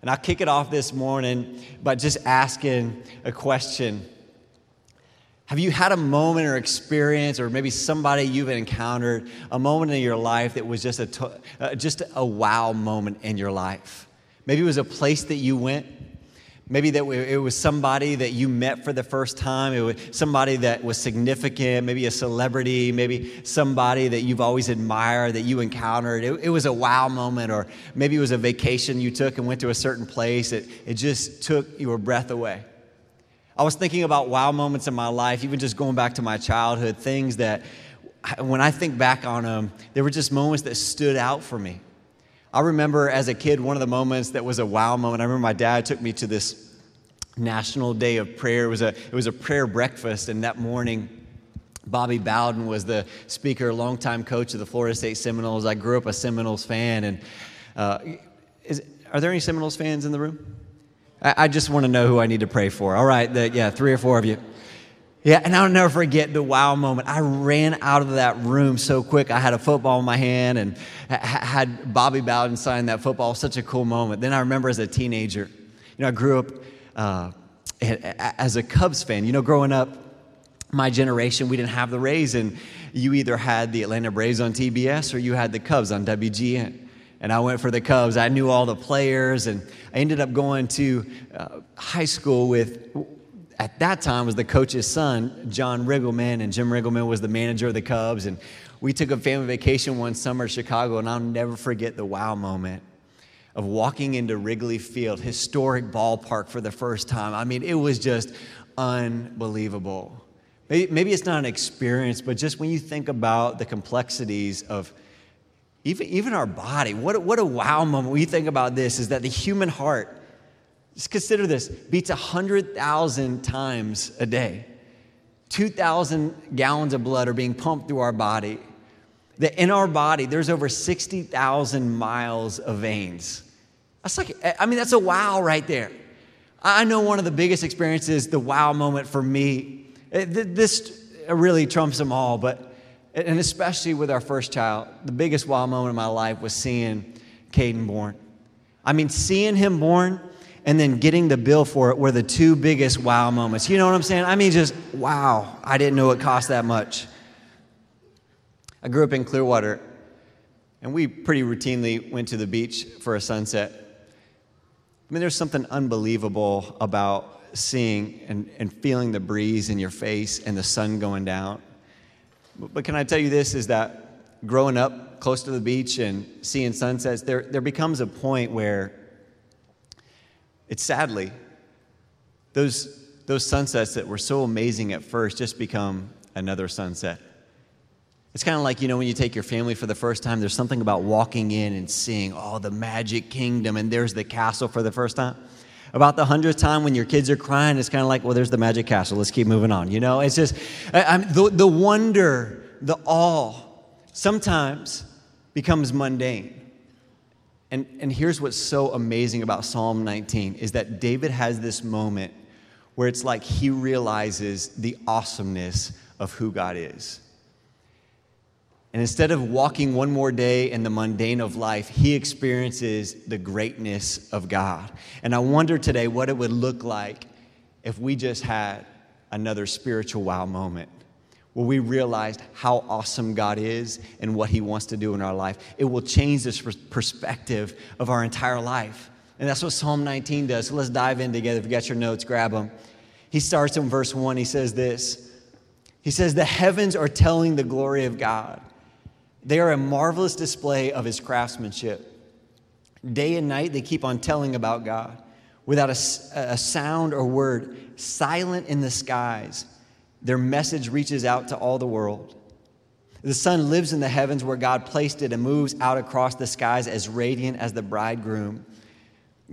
And I'll kick it off this morning by just asking a question. Have you had a moment or experience, or maybe somebody you've encountered, a moment in your life that was just a, uh, just a wow moment in your life? Maybe it was a place that you went. Maybe that it was somebody that you met for the first time. It was somebody that was significant, maybe a celebrity, maybe somebody that you've always admired that you encountered. It, it was a wow moment, or maybe it was a vacation you took and went to a certain place. It, it just took your breath away. I was thinking about wow moments in my life, even just going back to my childhood, things that when I think back on them, there were just moments that stood out for me. I remember as a kid, one of the moments that was a wow moment. I remember my dad took me to this national day of prayer. It was a, it was a prayer breakfast, and that morning, Bobby Bowden was the speaker, longtime coach of the Florida State Seminoles. I grew up a Seminoles fan, and uh, is, are there any Seminoles fans in the room? I, I just want to know who I need to pray for. All right, the, yeah, three or four of you. Yeah, and I'll never forget the wow moment. I ran out of that room so quick. I had a football in my hand and had Bobby Bowden sign that football. Such a cool moment. Then I remember as a teenager, you know, I grew up uh, as a Cubs fan. You know, growing up, my generation, we didn't have the Rays, and you either had the Atlanta Braves on TBS or you had the Cubs on WGN. And I went for the Cubs. I knew all the players, and I ended up going to uh, high school with at that time was the coach's son, John Riggleman, and Jim Riggleman was the manager of the Cubs. And we took a family vacation one summer to Chicago, and I'll never forget the wow moment of walking into Wrigley Field, historic ballpark for the first time. I mean, it was just unbelievable. Maybe, maybe it's not an experience, but just when you think about the complexities of even, even our body, what, what a wow moment when you think about this is that the human heart just consider this beats 100,000 times a day. 2,000 gallons of blood are being pumped through our body. That in our body, there's over 60,000 miles of veins. That's like, I mean, that's a wow right there. I know one of the biggest experiences, the wow moment for me. Eh, this really trumps them all, but, and especially with our first child, the biggest wow moment of my life was seeing Caden born. I mean, seeing him born, and then getting the bill for it were the two biggest wow moments. You know what I'm saying? I mean, just wow, I didn't know it cost that much. I grew up in Clearwater, and we pretty routinely went to the beach for a sunset. I mean, there's something unbelievable about seeing and, and feeling the breeze in your face and the sun going down. But, but can I tell you this is that growing up close to the beach and seeing sunsets, there, there becomes a point where it's sadly, those, those sunsets that were so amazing at first just become another sunset. It's kind of like, you know, when you take your family for the first time, there's something about walking in and seeing, oh, the magic kingdom, and there's the castle for the first time. About the hundredth time when your kids are crying, it's kind of like, well, there's the magic castle. Let's keep moving on. You know, it's just I, the, the wonder, the awe sometimes becomes mundane. And, and here's what's so amazing about Psalm 19 is that David has this moment where it's like he realizes the awesomeness of who God is. And instead of walking one more day in the mundane of life, he experiences the greatness of God. And I wonder today what it would look like if we just had another spiritual wow moment where we realized how awesome God is and what He wants to do in our life. It will change this perspective of our entire life. And that's what Psalm 19 does. So let's dive in together. If you got your notes, grab them. He starts in verse 1. He says this He says, The heavens are telling the glory of God, they are a marvelous display of His craftsmanship. Day and night, they keep on telling about God without a, a sound or word, silent in the skies their message reaches out to all the world. The sun lives in the heavens where God placed it and moves out across the skies as radiant as the bridegroom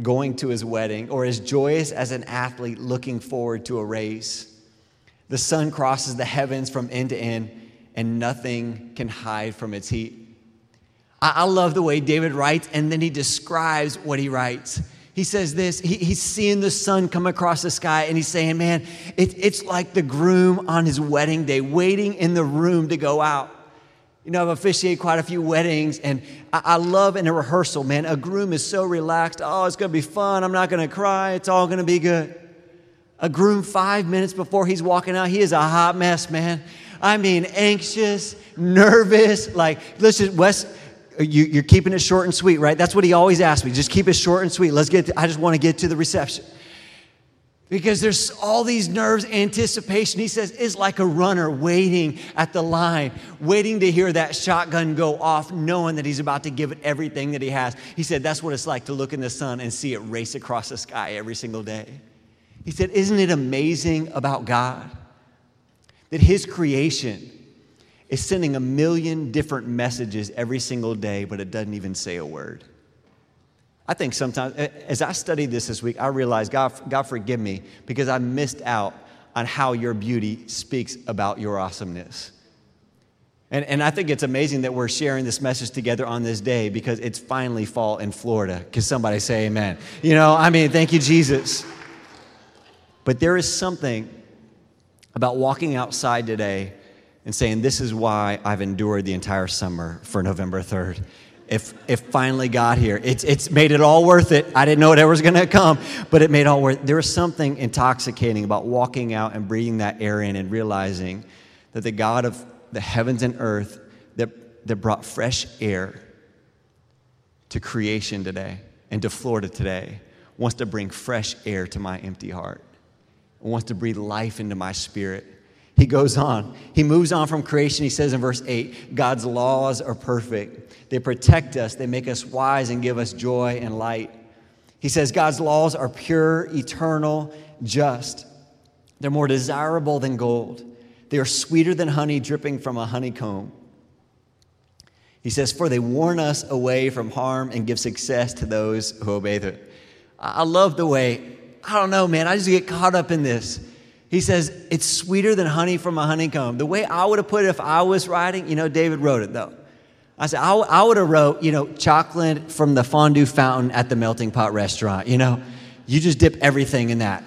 going to his wedding or as joyous as an athlete looking forward to a race. The sun crosses the heavens from end to end and nothing can hide from its heat. I, love the way David writes and then he describes what he writes he says this he, he's seeing the sun come across the sky and he's saying, Man, it, it's like the groom on his wedding day, waiting in the room to go out. You know, I've officiated quite a few weddings, and I, I love in a rehearsal, man. A groom is so relaxed. Oh, it's going to be fun. I'm not going to cry. It's all going to be good. A groom, five minutes before he's walking out, he is a hot mess, man. I mean, anxious, nervous. Like, just, Wes, you, are keeping it short and sweet, right? That's what he always asks me. Just keep it short and sweet. Let's get, to, I just want to get to the reception because there's all these nerves, anticipation. He says it's like a runner waiting at the line, waiting to hear that shotgun go off, knowing that he's about to give it everything that he has. He said that's what it's like to look in the sun and see it race across the sky every single day. He said, Isn't it amazing about God that his creation is sending a million different messages every single day, but it doesn't even say a word? I think sometimes, as I studied this this week, I realized, God, God forgive me, because I missed out on how your beauty speaks about your awesomeness. And, and I think it's amazing that we're sharing this message together on this day because it's finally fall in Florida. Can somebody say amen? You know, I mean, thank you, Jesus. But there is something about walking outside today and saying, This is why I've endured the entire summer for November 3rd if if finally got here. It's it's made it all worth it. I didn't know it ever was gonna come, but it made all worth. There was something intoxicating about walking out and breathing that air in and realizing that the God of the heavens and earth that, that brought fresh air to creation today and to Florida today wants to bring fresh air to my empty heart. Wants to breathe life into my spirit. He goes on. He moves on from creation. He says in verse 8 God's laws are perfect. They protect us, they make us wise, and give us joy and light. He says God's laws are pure, eternal, just. They're more desirable than gold. They are sweeter than honey dripping from a honeycomb. He says, For they warn us away from harm and give success to those who obey them. I love the way, I don't know, man, I just get caught up in this. He says, It's sweeter than honey from a honeycomb. The way I would have put it if I was writing, you know, David wrote it though. I said, I, I would have wrote, you know, chocolate from the fondue fountain at the melting pot restaurant, you know. You just dip everything in that.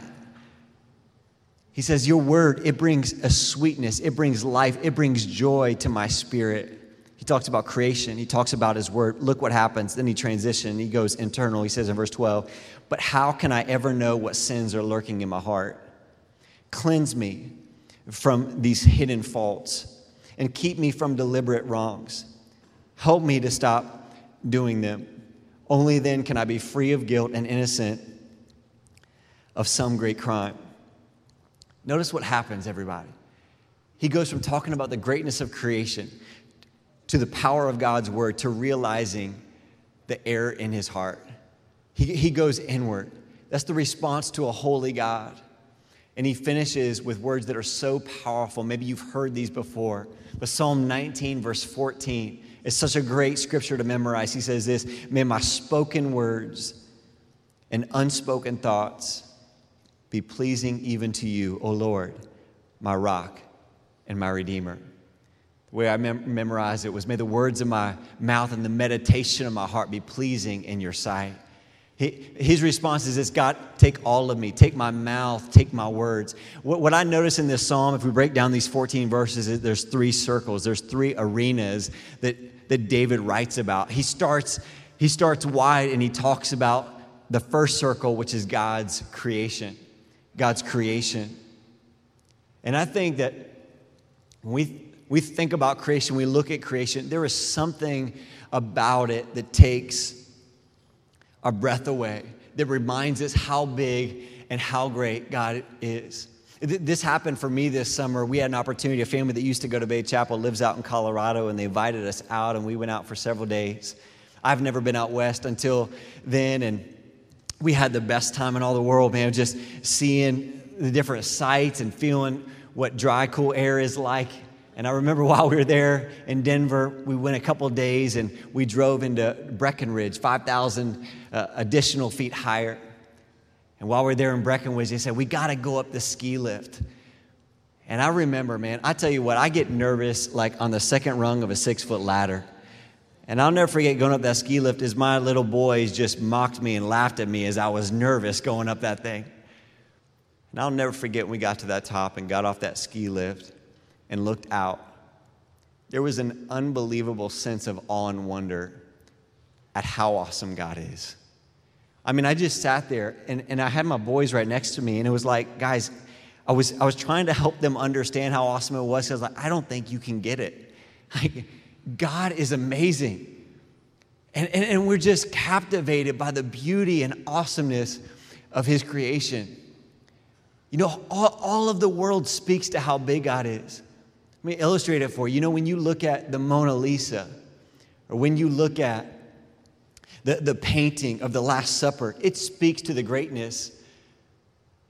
He says, Your word, it brings a sweetness, it brings life, it brings joy to my spirit. He talks about creation, he talks about his word. Look what happens. Then he transitions, he goes internal. He says in verse 12, But how can I ever know what sins are lurking in my heart? Cleanse me from these hidden faults and keep me from deliberate wrongs. Help me to stop doing them. Only then can I be free of guilt and innocent of some great crime. Notice what happens, everybody. He goes from talking about the greatness of creation to the power of God's word to realizing the error in his heart. He, he goes inward. That's the response to a holy God. And he finishes with words that are so powerful. Maybe you've heard these before. But Psalm 19, verse 14, is such a great scripture to memorize. He says this May my spoken words and unspoken thoughts be pleasing even to you, O Lord, my rock and my redeemer. Way I mem- memorized it was May the words of my mouth and the meditation of my heart be pleasing in your sight his response is this God, take all of me, take my mouth, take my words. What, what I notice in this psalm, if we break down these 14 verses, there's three circles, there's three arenas that, that David writes about. He starts, he starts wide and he talks about the first circle, which is God's creation. God's creation. And I think that when we, we think about creation, we look at creation, there is something about it that takes our breath away, that reminds us how big and how great God is. This happened for me this summer. We had an opportunity, a family that used to go to Bay Chapel lives out in Colorado, and they invited us out, and we went out for several days. I've never been out west until then, and we had the best time in all the world, man, just seeing the different sights and feeling what dry, cool air is like and I remember while we were there in Denver, we went a couple days and we drove into Breckenridge, 5,000 uh, additional feet higher. And while we are there in Breckenridge, they said, We got to go up the ski lift. And I remember, man, I tell you what, I get nervous like on the second rung of a six foot ladder. And I'll never forget going up that ski lift as my little boys just mocked me and laughed at me as I was nervous going up that thing. And I'll never forget when we got to that top and got off that ski lift and looked out. there was an unbelievable sense of awe and wonder at how awesome God is. I mean, I just sat there and, and I had my boys right next to me, and it was like, guys, I was, I was trying to help them understand how awesome it was. I was like, I don't think you can get it. Like, God is amazing. And, and, and we're just captivated by the beauty and awesomeness of His creation. You know, all, all of the world speaks to how big God is. Let me illustrate it for you. You know, when you look at the Mona Lisa, or when you look at the, the painting of the Last Supper, it speaks to the greatness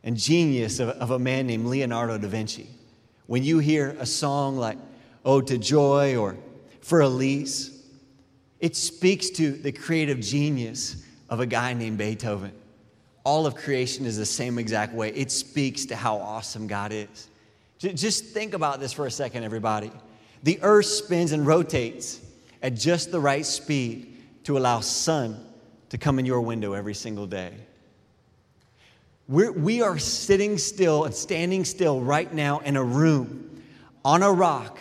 and genius of, of a man named Leonardo da Vinci. When you hear a song like Ode to Joy or Für Elise, it speaks to the creative genius of a guy named Beethoven. All of creation is the same exact way. It speaks to how awesome God is. Just think about this for a second, everybody. The earth spins and rotates at just the right speed to allow sun to come in your window every single day. We're, we are sitting still and standing still right now in a room on a rock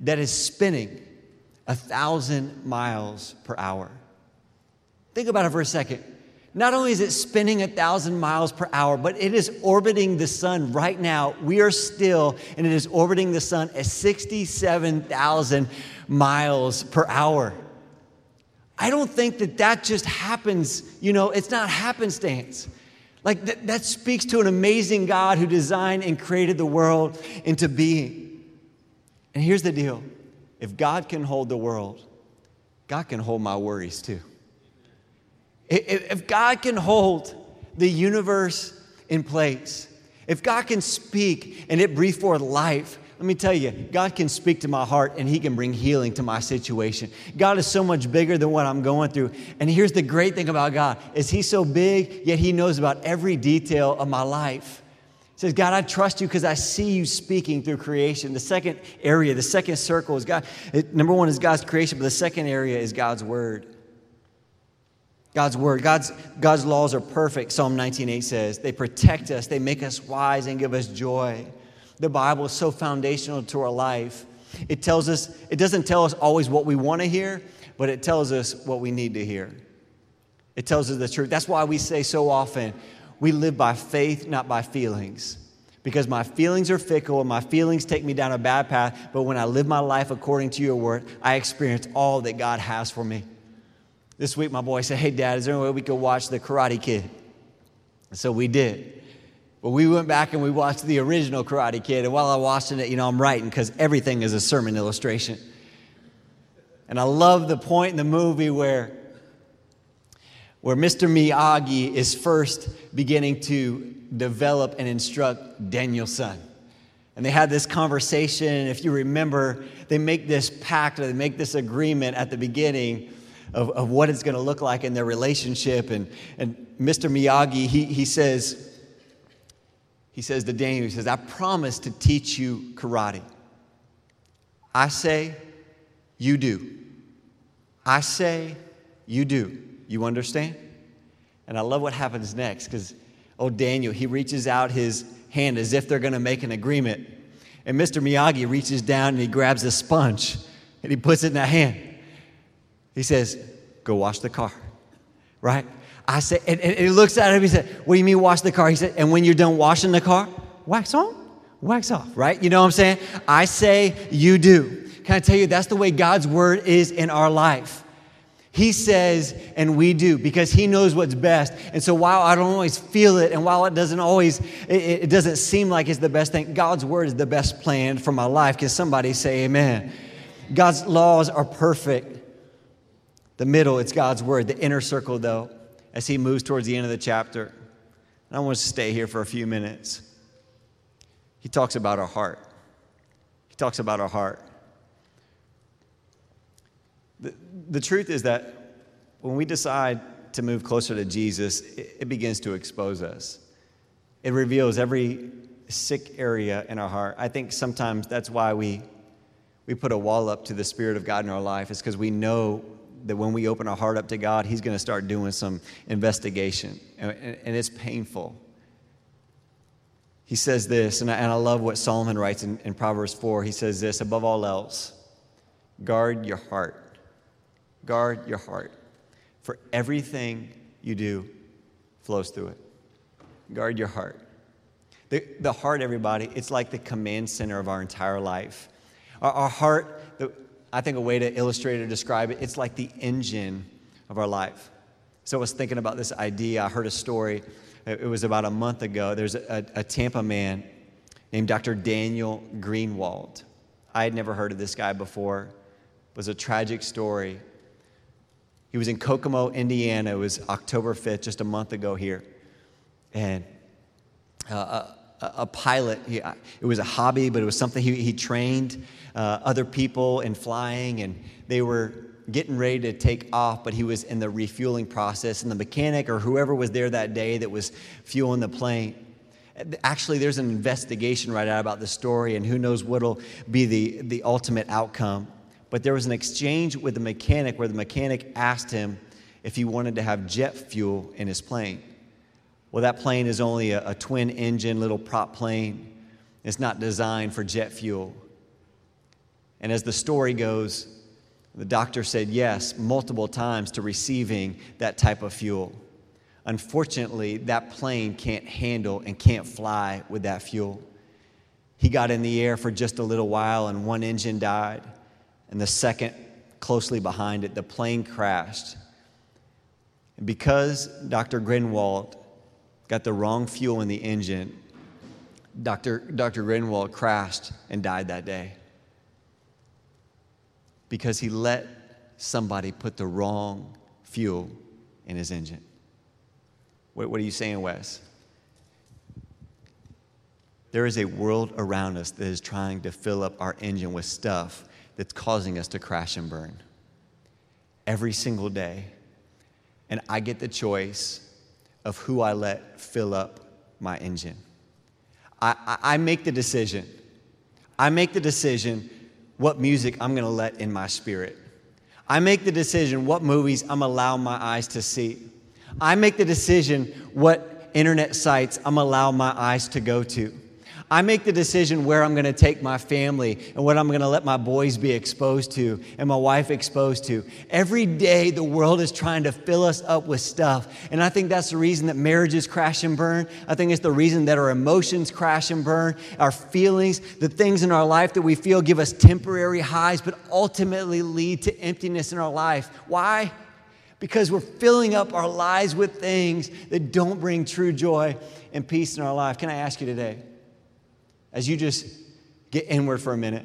that is spinning a thousand miles per hour. Think about it for a second. Not only is it spinning a thousand miles per hour, but it is orbiting the sun right now. We are still, and it is orbiting the sun at 67,000 miles per hour. I don't think that that just happens, you know, it's not happenstance. Like that, that speaks to an amazing God who designed and created the world into being. And here's the deal if God can hold the world, God can hold my worries too. If God can hold the universe in place, if God can speak and it breathe forth life, let me tell you, God can speak to my heart and He can bring healing to my situation. God is so much bigger than what I'm going through. And here's the great thing about God is He's so big, yet He knows about every detail of my life. He says, God, I trust you because I see you speaking through creation. The second area, the second circle is God. Number one is God's creation, but the second area is God's word. God's word. God's, God's laws are perfect, Psalm 19.8 says. They protect us, they make us wise and give us joy. The Bible is so foundational to our life. It tells us, it doesn't tell us always what we want to hear, but it tells us what we need to hear. It tells us the truth. That's why we say so often, we live by faith, not by feelings. Because my feelings are fickle and my feelings take me down a bad path, but when I live my life according to your word, I experience all that God has for me. This week, my boy said, Hey, Dad, is there any way we could watch The Karate Kid? so we did. But we went back and we watched the original Karate Kid. And while I'm watching it, you know, I'm writing because everything is a sermon illustration. And I love the point in the movie where, where Mr. Miyagi is first beginning to develop and instruct Daniel-san. And they had this conversation. If you remember, they make this pact or they make this agreement at the beginning of, of what it's going to look like in their relationship. And, and Mr. Miyagi, he, he says, he says to Daniel, he says, I promise to teach you karate. I say, you do. I say, you do. You understand? And I love what happens next because, oh, Daniel, he reaches out his hand as if they're going to make an agreement. And Mr. Miyagi reaches down and he grabs a sponge and he puts it in that hand. He says, Go wash the car, right? I said, and, and he looks at him, he said, What do you mean wash the car? He said, And when you're done washing the car, wax on, wax off, right? You know what I'm saying? I say, You do. Can I tell you, that's the way God's word is in our life. He says, and we do, because He knows what's best. And so while I don't always feel it, and while it doesn't always, it, it doesn't seem like it's the best thing, God's word is the best plan for my life. Can somebody say amen? God's laws are perfect. The middle, it's God's word. The inner circle, though, as he moves towards the end of the chapter. And I want to stay here for a few minutes. He talks about our heart. He talks about our heart. The, the truth is that when we decide to move closer to Jesus, it, it begins to expose us. It reveals every sick area in our heart. I think sometimes that's why we, we put a wall up to the Spirit of God in our life, is because we know that when we open our heart up to God, He's going to start doing some investigation, and, and it's painful. He says this, and I, and I love what Solomon writes in, in Proverbs 4. He says this above all else, guard your heart. Guard your heart. For everything you do flows through it. Guard your heart. The, the heart, everybody, it's like the command center of our entire life. Our, our heart, the, I think a way to illustrate or describe it, it's like the engine of our life. So I was thinking about this idea. I heard a story. It was about a month ago. There's a, a, Tampa man named Dr. Daniel Greenwald. I had never heard of this guy before. It was a tragic story. He was in Kokomo, Indiana. It was October 5th, just a month ago here. And uh, a, pilot, he, it was a hobby, but it was something he, he trained uh, other people in flying, and they were getting ready to take off, but he was in the refueling process, and the mechanic or whoever was there that day that was fueling the plane. Actually, there's an investigation right out about the story, and who knows what'll be the, the ultimate outcome. But there was an exchange with the mechanic where the mechanic asked him if he wanted to have jet fuel in his plane. Well, that plane is only a, a twin engine little prop plane. It's not designed for jet fuel. And as the story goes, the doctor said yes multiple times to receiving that type of fuel. Unfortunately, that plane can't handle and can't fly with that fuel. He got in the air for just a little while, and one engine died, and the second, closely behind it, the plane crashed. And because Dr. Greenwald got the wrong fuel in the engine, Dr. Dr. Greenwald crashed and died that day because he let somebody put the wrong fuel in his engine. What, what are you saying, Wes? There is a world around us that is trying to fill up our engine with stuff that's causing us to crash and burn every single day. And I get the choice of who I let fill up my engine. I, I, I make the decision. I make the decision what music I'm going to let in my spirit. I make the decision what movies I'm allow my eyes to see. I make the decision what internet sites I'm allow my eyes to go to. I make the decision where I'm going to take my family and what I'm going to let my boys be exposed to and my wife exposed to. Every day, the world is trying to fill us up with stuff. And I think that's the reason that marriages crash and burn. I think it's the reason that our emotions crash and burn, our feelings, the things in our life that we feel give us temporary highs, but ultimately lead to emptiness in our life. Why? Because we're filling up our lives with things that don't bring true joy and peace in our life. Can I ask you today? As you just get inward for a minute,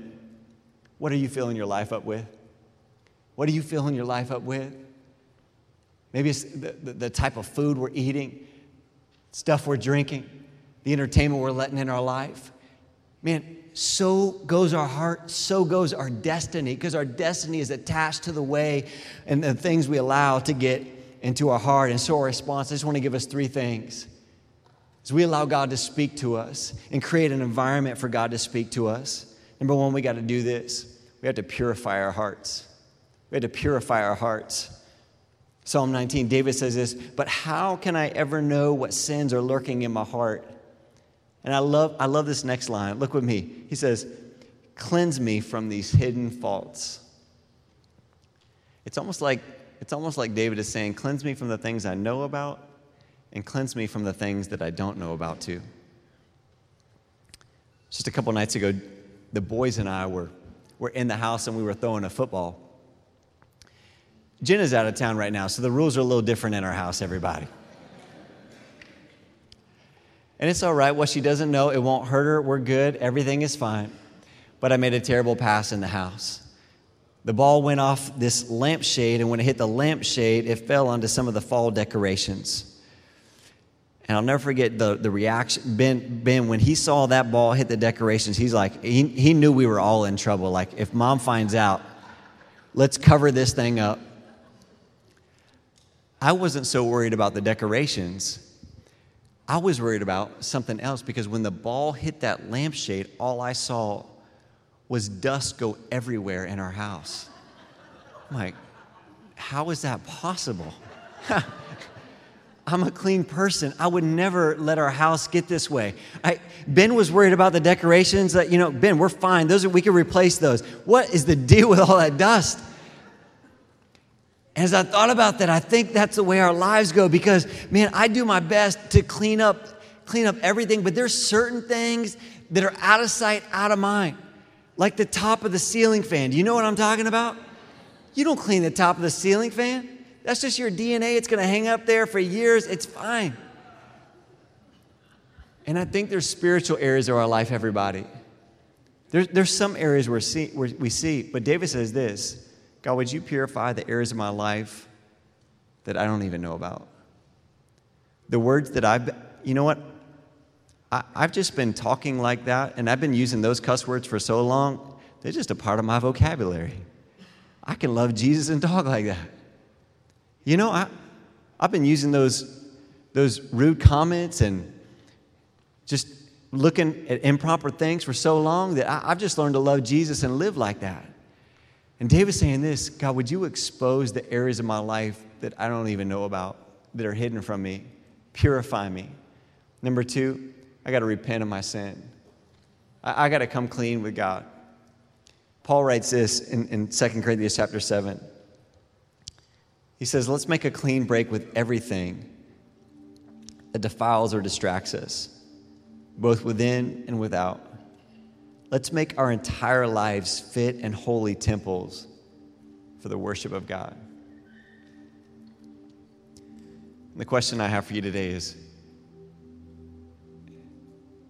what are you filling your life up with? What are you filling your life up with? Maybe it's the, the, the, type of food we're eating, stuff we're drinking, the entertainment we're letting in our life. Man, so goes our heart, so goes our destiny, because our destiny is attached to the way and the things we allow to get into our heart. And so our response, I just want to give us three things. As we allow God to speak to us and create an environment for God to speak to us, number one, we got to do this. We have to purify our hearts. We have to purify our hearts. Psalm 19, David says this, but how can I ever know what sins are lurking in my heart? And I love, I love this next line. Look with me. He says, cleanse me from these hidden faults. It's almost like, it's almost like David is saying, cleanse me from the things I know about and cleanse me from the things that I don't know about too. Just a couple nights ago, the boys and I were, were in the house and we were throwing a football. Jen is out of town right now, so the rules are a little different in our house, everybody. And it's all right. What she doesn't know, it won't hurt her. We're good. Everything is fine. But I made a terrible pass in the house. The ball went off this lampshade, and when it hit the lampshade, it fell onto some of the fall decorations. And I'll never forget the, the reaction. Ben, ben, when he saw that ball hit the decorations, he's like, he, he knew we were all in trouble. Like, if mom finds out, let's cover this thing up. I wasn't so worried about the decorations. I was worried about something else because when the ball hit that lampshade, all I saw was dust go everywhere in our house. I'm like, how is that possible? I'm a clean person. I would never let our house get this way. I, ben was worried about the decorations. That you know, Ben, we're fine. Those are, we can replace those. What is the deal with all that dust? As I thought about that, I think that's the way our lives go because, man, I do my best to clean up, clean up everything, but there's certain things that are out of sight, out of mind. Like the top of the ceiling fan. Do you know what I'm talking about? You don't clean the top of the ceiling fan. That's just your DNA. It's going to hang up there for years. It's fine. And I think there's spiritual areas of our life, everybody. There's, there's some areas where, see, where we see, but David says this God, would you purify the areas of my life that I don't even know about? The words that I've, you know what? I, I've just been talking like that, and I've been using those cuss words for so long, they're just a part of my vocabulary. I can love Jesus and talk like that. You know, I, I've been using those, those rude comments and just looking at improper things for so long that I, I've just learned to love Jesus and live like that. And David's saying this God, would you expose the areas of my life that I don't even know about, that are hidden from me? Purify me. Number two, I got to repent of my sin. I, I got to come clean with God. Paul writes this in, in 2 Corinthians chapter 7. He says, Let's make a clean break with everything that defiles or distracts us, both within and without. Let's make our entire lives fit and holy temples for the worship of God. The question I have for you today is,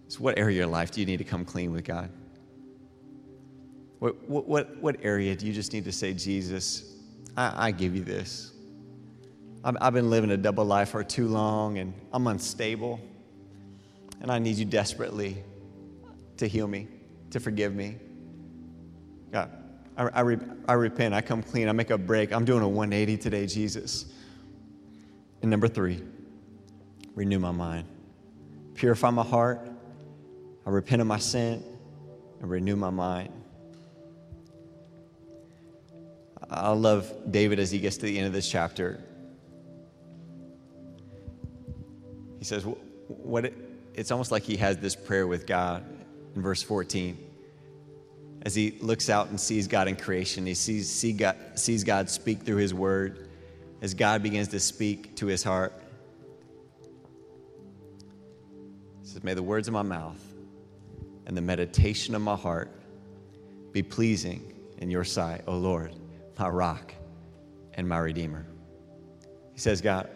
is what area of your life do you need to come clean with God? What, what, what area do you just need to say, Jesus, I, I give you this? I've, been living a double life for too long and I'm unstable. And I need you desperately to heal me to forgive me. God, I, I, re, I repent. I come clean. I make a break. I'm doing a 180 today, Jesus. And number three, renew my mind. Purify my heart. I repent of my sin and renew my mind. I love David as he gets to the end of this chapter. He says, what it, it's almost like he has this prayer with God in verse 14. As he looks out and sees God in creation, he sees, see God, sees God speak through his word, as God begins to speak to his heart. He says, May the words of my mouth and the meditation of my heart be pleasing in your sight, O Lord, my rock and my redeemer. He says, God,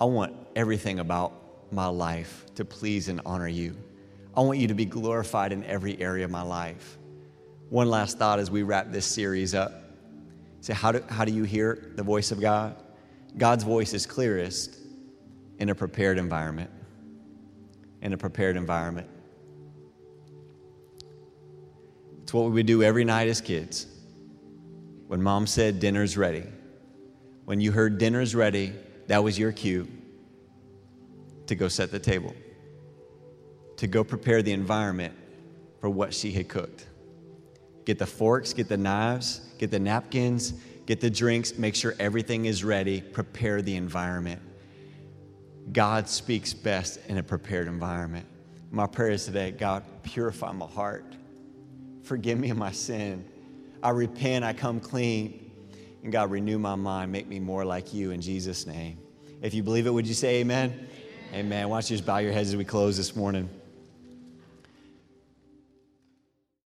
I want everything about my life to please and honor you. I want you to be glorified in every area of my life. One last thought as we wrap this series up. Say, how do, how do you hear the voice of God? God's voice is clearest in a prepared environment. In a prepared environment. It's what we would do every night as kids. When mom said, Dinner's ready. When you heard dinner's ready, that was your cue to go set the table to go prepare the environment for what she had cooked. Get the forks, get the knives, get the napkins, get the drinks, make sure everything is ready, prepare the environment. God speaks best in a prepared environment. My prayer is today God, purify my heart. Forgive me of my sin. I repent, I come clean. And God, renew my mind, make me more like you in Jesus' name. If you believe it, would you say amen? Amen. Why don't you just bow your heads as we close this morning?